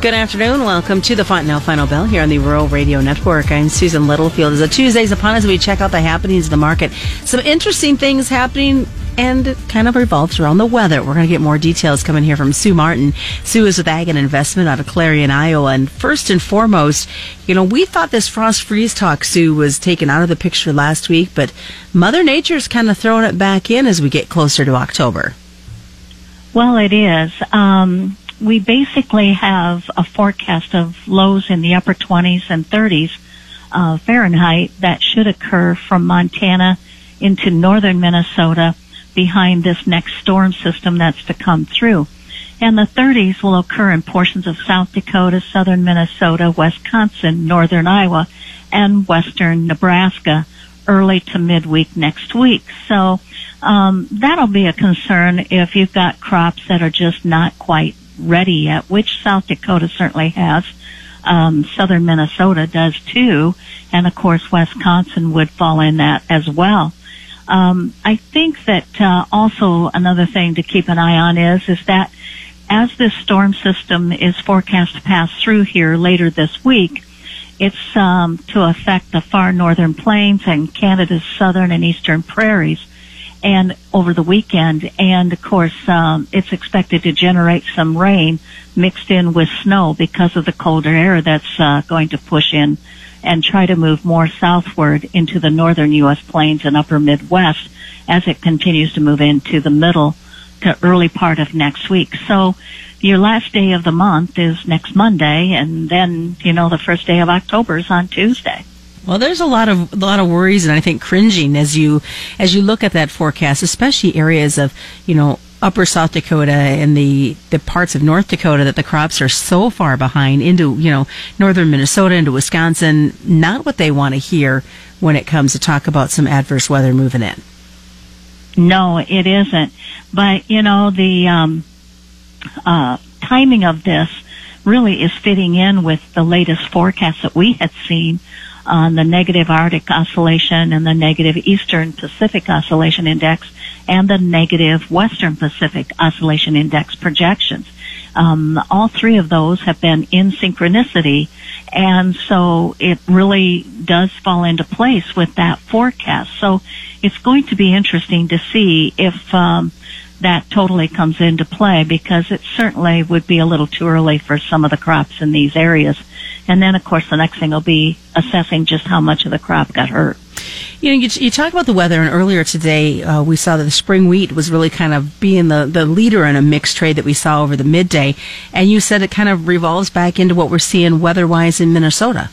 Good afternoon. Welcome to the Fontanelle Final Bell here on the Rural Radio Network. I'm Susan Littlefield. As a Tuesday's upon us, we check out the happenings of the market. Some interesting things happening and kind of revolves around the weather. We're going to get more details coming here from Sue Martin. Sue is with Ag and Investment out of Clarion, Iowa. And first and foremost, you know, we thought this frost freeze talk, Sue, was taken out of the picture last week, but Mother Nature's kind of throwing it back in as we get closer to October. Well, it is. Um, we basically have a forecast of lows in the upper 20s and 30s uh, Fahrenheit that should occur from Montana into northern Minnesota behind this next storm system that's to come through. And the 30s will occur in portions of South Dakota, southern Minnesota, Wisconsin, northern Iowa, and western Nebraska early to midweek next week. So um, that'll be a concern if you've got crops that are just not quite ready yet, which South Dakota certainly has. Um, southern Minnesota does too, and of course Wisconsin would fall in that as well. Um, I think that uh, also another thing to keep an eye on is is that as this storm system is forecast to pass through here later this week, it's um, to affect the far northern plains and Canada's southern and eastern prairies and over the weekend. And of course, um, it's expected to generate some rain mixed in with snow because of the colder air that's uh, going to push in and try to move more southward into the northern U.S. plains and upper Midwest as it continues to move into the middle to early part of next week. So your last day of the month is next Monday, and then you know the first day of October is on Tuesday. Well, there's a lot of a lot of worries, and I think cringing as you as you look at that forecast, especially areas of you know upper South Dakota and the the parts of North Dakota that the crops are so far behind into you know northern Minnesota into Wisconsin. Not what they want to hear when it comes to talk about some adverse weather moving in. No, it isn't. But you know the um, uh, timing of this really is fitting in with the latest forecast that we had seen on the negative Arctic Oscillation and the negative Eastern Pacific Oscillation Index and the negative Western Pacific Oscillation Index projections. Um, all three of those have been in synchronicity, and so it really does fall into place with that forecast. So it's going to be interesting to see if um, that totally comes into play because it certainly would be a little too early for some of the crops in these areas. And then, of course, the next thing will be assessing just how much of the crop got hurt. You know, you, you talk about the weather, and earlier today uh, we saw that the spring wheat was really kind of being the, the leader in a mixed trade that we saw over the midday. And you said it kind of revolves back into what we're seeing weather-wise in Minnesota.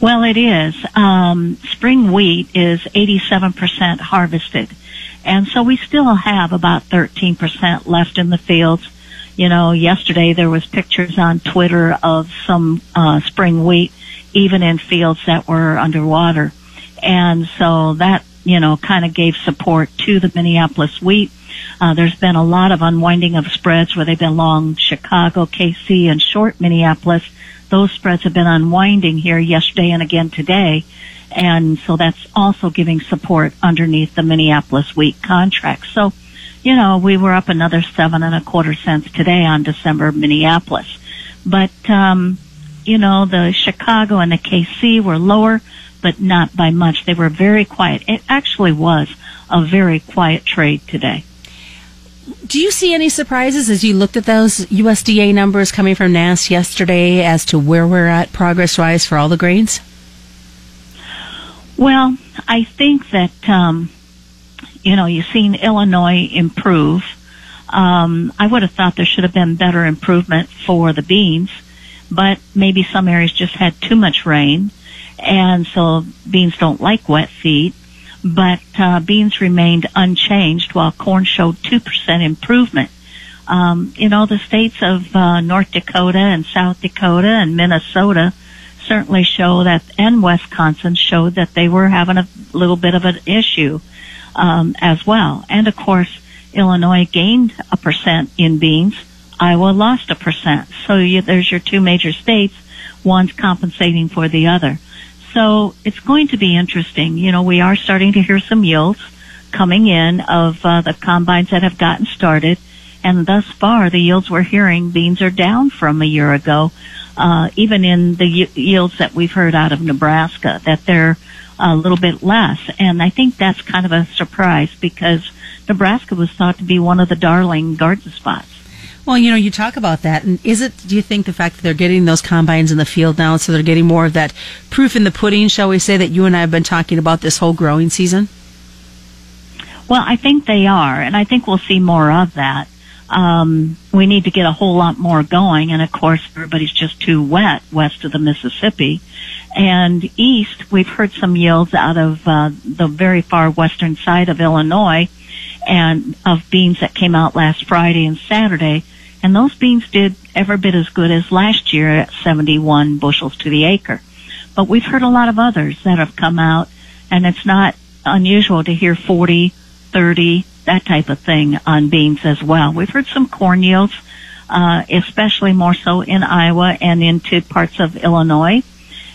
Well, it is. Um, spring wheat is 87% harvested. And so we still have about 13% left in the fields. You know, yesterday there was pictures on Twitter of some uh, spring wheat, even in fields that were underwater. And so that, you know, kind of gave support to the Minneapolis wheat. Uh, there's been a lot of unwinding of spreads where they've been long Chicago, KC, and short Minneapolis. Those spreads have been unwinding here yesterday and again today. And so that's also giving support underneath the Minneapolis wheat contract. So, you know, we were up another seven and a quarter cents today on December Minneapolis. But, um, you know, the Chicago and the KC were lower, but not by much. They were very quiet. It actually was a very quiet trade today. Do you see any surprises as you looked at those USDA numbers coming from NASS yesterday as to where we're at progress wise for all the grains? Well, I think that um, you know you've seen Illinois improve. Um, I would have thought there should have been better improvement for the beans, but maybe some areas just had too much rain, and so beans don't like wet feed. But uh, beans remained unchanged, while corn showed two percent improvement. Um, you know, the states of uh, North Dakota and South Dakota and Minnesota certainly show that, and Wisconsin showed that they were having a little bit of an issue um, as well. And of course, Illinois gained a percent in beans. Iowa lost a percent. So you, there's your two major states. One's compensating for the other. So it's going to be interesting. You know, we are starting to hear some yields coming in of uh, the combines that have gotten started. And thus far, the yields we're hearing, beans are down from a year ago. Uh, even in the y- yields that we've heard out of Nebraska, that they're a little bit less. And I think that's kind of a surprise because Nebraska was thought to be one of the darling garden spots. Well, you know, you talk about that, and is it? Do you think the fact that they're getting those combines in the field now, so they're getting more of that proof in the pudding, shall we say, that you and I have been talking about this whole growing season? Well, I think they are, and I think we'll see more of that. Um, we need to get a whole lot more going, and of course, everybody's just too wet west of the Mississippi. And east, we've heard some yields out of uh, the very far western side of Illinois, and of beans that came out last Friday and Saturday and those beans did every bit as good as last year at 71 bushels to the acre. But we've heard a lot of others that have come out, and it's not unusual to hear 40, 30, that type of thing on beans as well. We've heard some corn yields, uh, especially more so in Iowa and into parts of Illinois.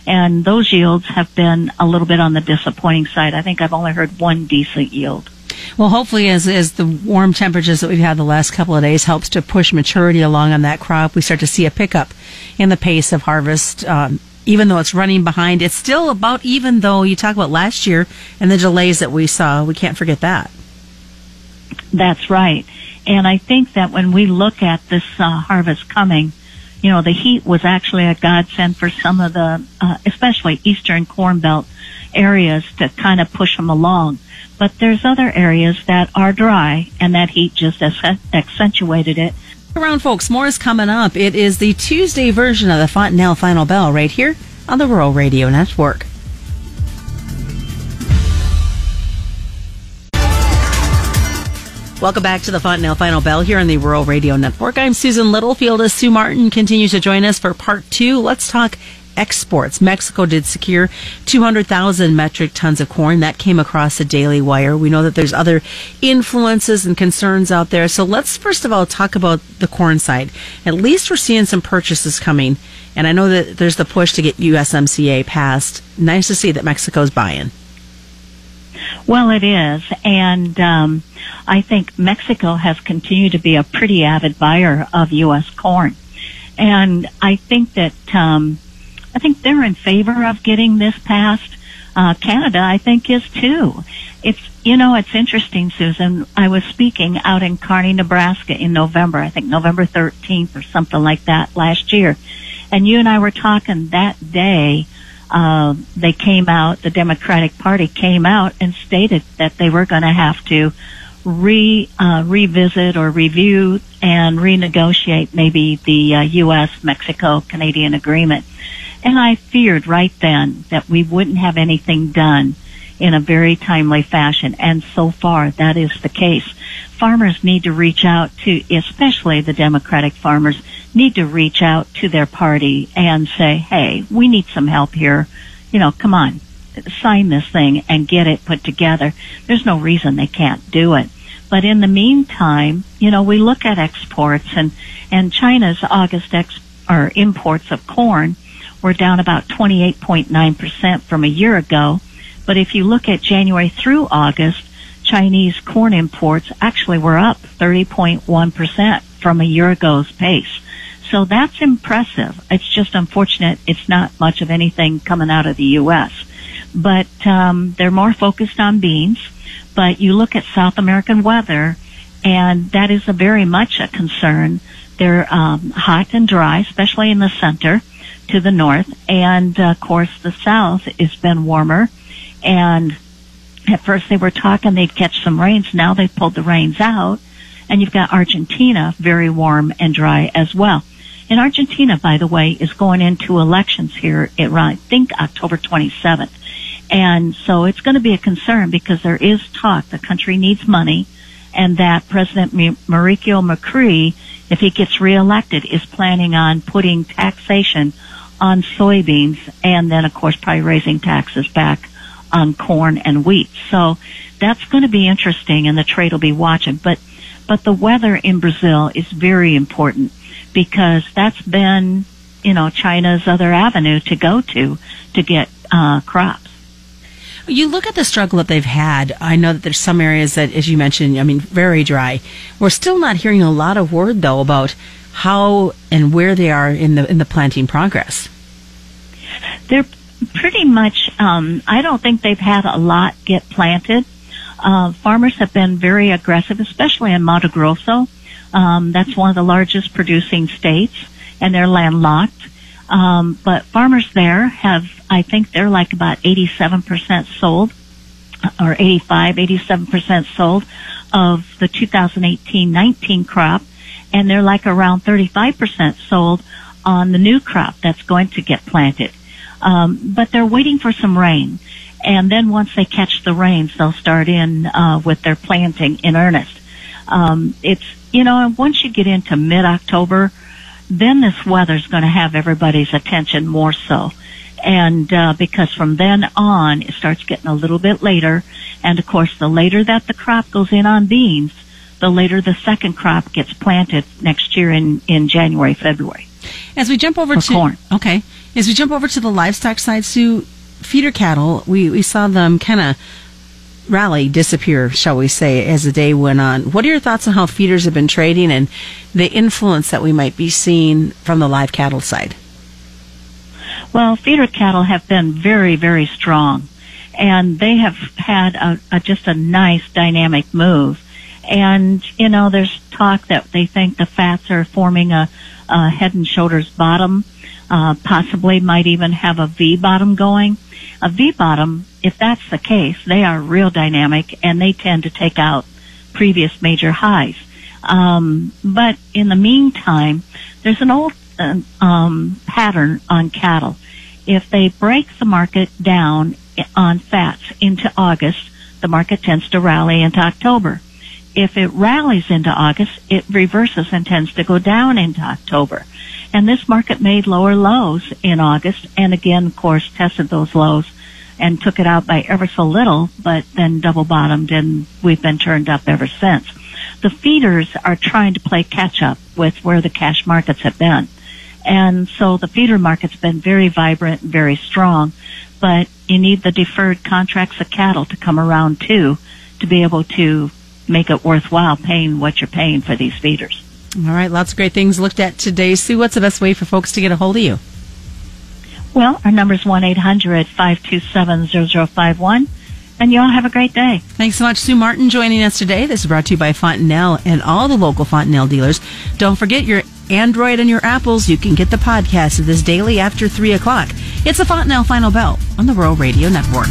And those yields have been a little bit on the disappointing side. I think I've only heard one decent yield. Well, hopefully, as, as the warm temperatures that we've had the last couple of days helps to push maturity along on that crop, we start to see a pickup in the pace of harvest. Um, even though it's running behind, it's still about even though you talk about last year and the delays that we saw. We can't forget that. That's right. And I think that when we look at this uh, harvest coming, you know, the heat was actually a godsend for some of the, uh, especially eastern corn belt areas to kind of push them along but there's other areas that are dry and that heat just accentuated it. Around folks, more is coming up. It is the Tuesday version of the Fontanelle Final Bell right here on the Rural Radio Network. Welcome back to the Fontanelle Final Bell here on the Rural Radio Network. I'm Susan Littlefield as Sue Martin continues to join us for part two. Let's talk exports. Mexico did secure 200,000 metric tons of corn. That came across the Daily Wire. We know that there's other influences and concerns out there. So let's first of all talk about the corn side. At least we're seeing some purchases coming. And I know that there's the push to get USMCA passed. Nice to see that Mexico's buying. Well, it is. And um, I think Mexico has continued to be a pretty avid buyer of U.S. corn. And I think that um, I think they're in favor of getting this passed. Uh, Canada, I think, is too. It's, you know, it's interesting, Susan. I was speaking out in Kearney, Nebraska in November, I think November 13th or something like that last year. And you and I were talking that day, uh, they came out, the Democratic Party came out and stated that they were going to have to re, uh, revisit or review and renegotiate maybe the uh, U.S. Mexico Canadian agreement. And I feared right then that we wouldn't have anything done in a very timely fashion. And so far, that is the case. Farmers need to reach out to, especially the Democratic farmers, need to reach out to their party and say, hey, we need some help here. You know, come on, sign this thing and get it put together. There's no reason they can't do it. But in the meantime, you know, we look at exports and, and China's August ex, or imports of corn were down about 28.9% from a year ago. But if you look at January through August, Chinese corn imports actually were up 30.1% from a year ago's pace. So that's impressive. It's just unfortunate it's not much of anything coming out of the U.S. But um, they're more focused on beans. But you look at South American weather, and that is a very much a concern. They're um, hot and dry, especially in the center to the north, and uh, of course the south has been warmer. And at first they were talking they'd catch some rains. Now they've pulled the rains out, and you've got Argentina very warm and dry as well. And Argentina, by the way, is going into elections here at I think October 27th. And so it's going to be a concern because there is talk the country needs money and that President Mauricio Macri, if he gets reelected, is planning on putting taxation on soybeans and then of course probably raising taxes back on corn and wheat. So that's going to be interesting and the trade will be watching. But, but the weather in Brazil is very important because that's been, you know, China's other avenue to go to to get uh, crops. You look at the struggle that they've had. I know that there's some areas that, as you mentioned, I mean, very dry. We're still not hearing a lot of word though about how and where they are in the in the planting progress. They're pretty much. Um, I don't think they've had a lot get planted. Uh, farmers have been very aggressive, especially in Mato Grosso. Um, that's one of the largest producing states, and they're landlocked. Um, but farmers there have, I think they're like about 87% sold, or 85, 87% sold of the 2018-19 crop, and they're like around 35% sold on the new crop that's going to get planted. Um, but they're waiting for some rain, and then once they catch the rains, they'll start in uh, with their planting in earnest. Um, it's you know once you get into mid-October then this weather's going to have everybody's attention more so. And uh, because from then on, it starts getting a little bit later. And of course, the later that the crop goes in on beans, the later the second crop gets planted next year in, in January, February. As we jump over to corn. okay, as we jump over to the livestock side, Sue, feeder cattle, we we saw them kind of rally, disappear, shall we say, as the day went on. What are your thoughts on how feeders have been trading and the influence that we might be seeing from the live cattle side? Well, feeder cattle have been very, very strong, and they have had a, a just a nice dynamic move. And you know, there's talk that they think the fats are forming a, a head and shoulders bottom, uh, possibly might even have a V bottom going. A V bottom, if that's the case, they are real dynamic and they tend to take out previous major highs. Um, but in the meantime, there's an old uh, um, pattern on cattle. If they break the market down on fats into August, the market tends to rally into October. If it rallies into August, it reverses and tends to go down into October. And this market made lower lows in August and again, of course, tested those lows and took it out by ever so little, but then double bottomed and we've been turned up ever since. The feeders are trying to play catch up with where the cash markets have been. And so the feeder market's been very vibrant and very strong, but you need the deferred contracts of cattle to come around too to be able to make it worthwhile paying what you're paying for these feeders. All right, lots of great things looked at today. Sue, what's the best way for folks to get a hold of you? Well, our number is 1-800-527-0051 and you all have a great day. Thanks so much, Sue Martin, joining us today. This is brought to you by Fontanelle and all the local Fontanelle dealers. Don't forget your Android and your Apples. You can get the podcast of this daily after 3 o'clock. It's the Fontanelle Final Bell on the Rural Radio Network.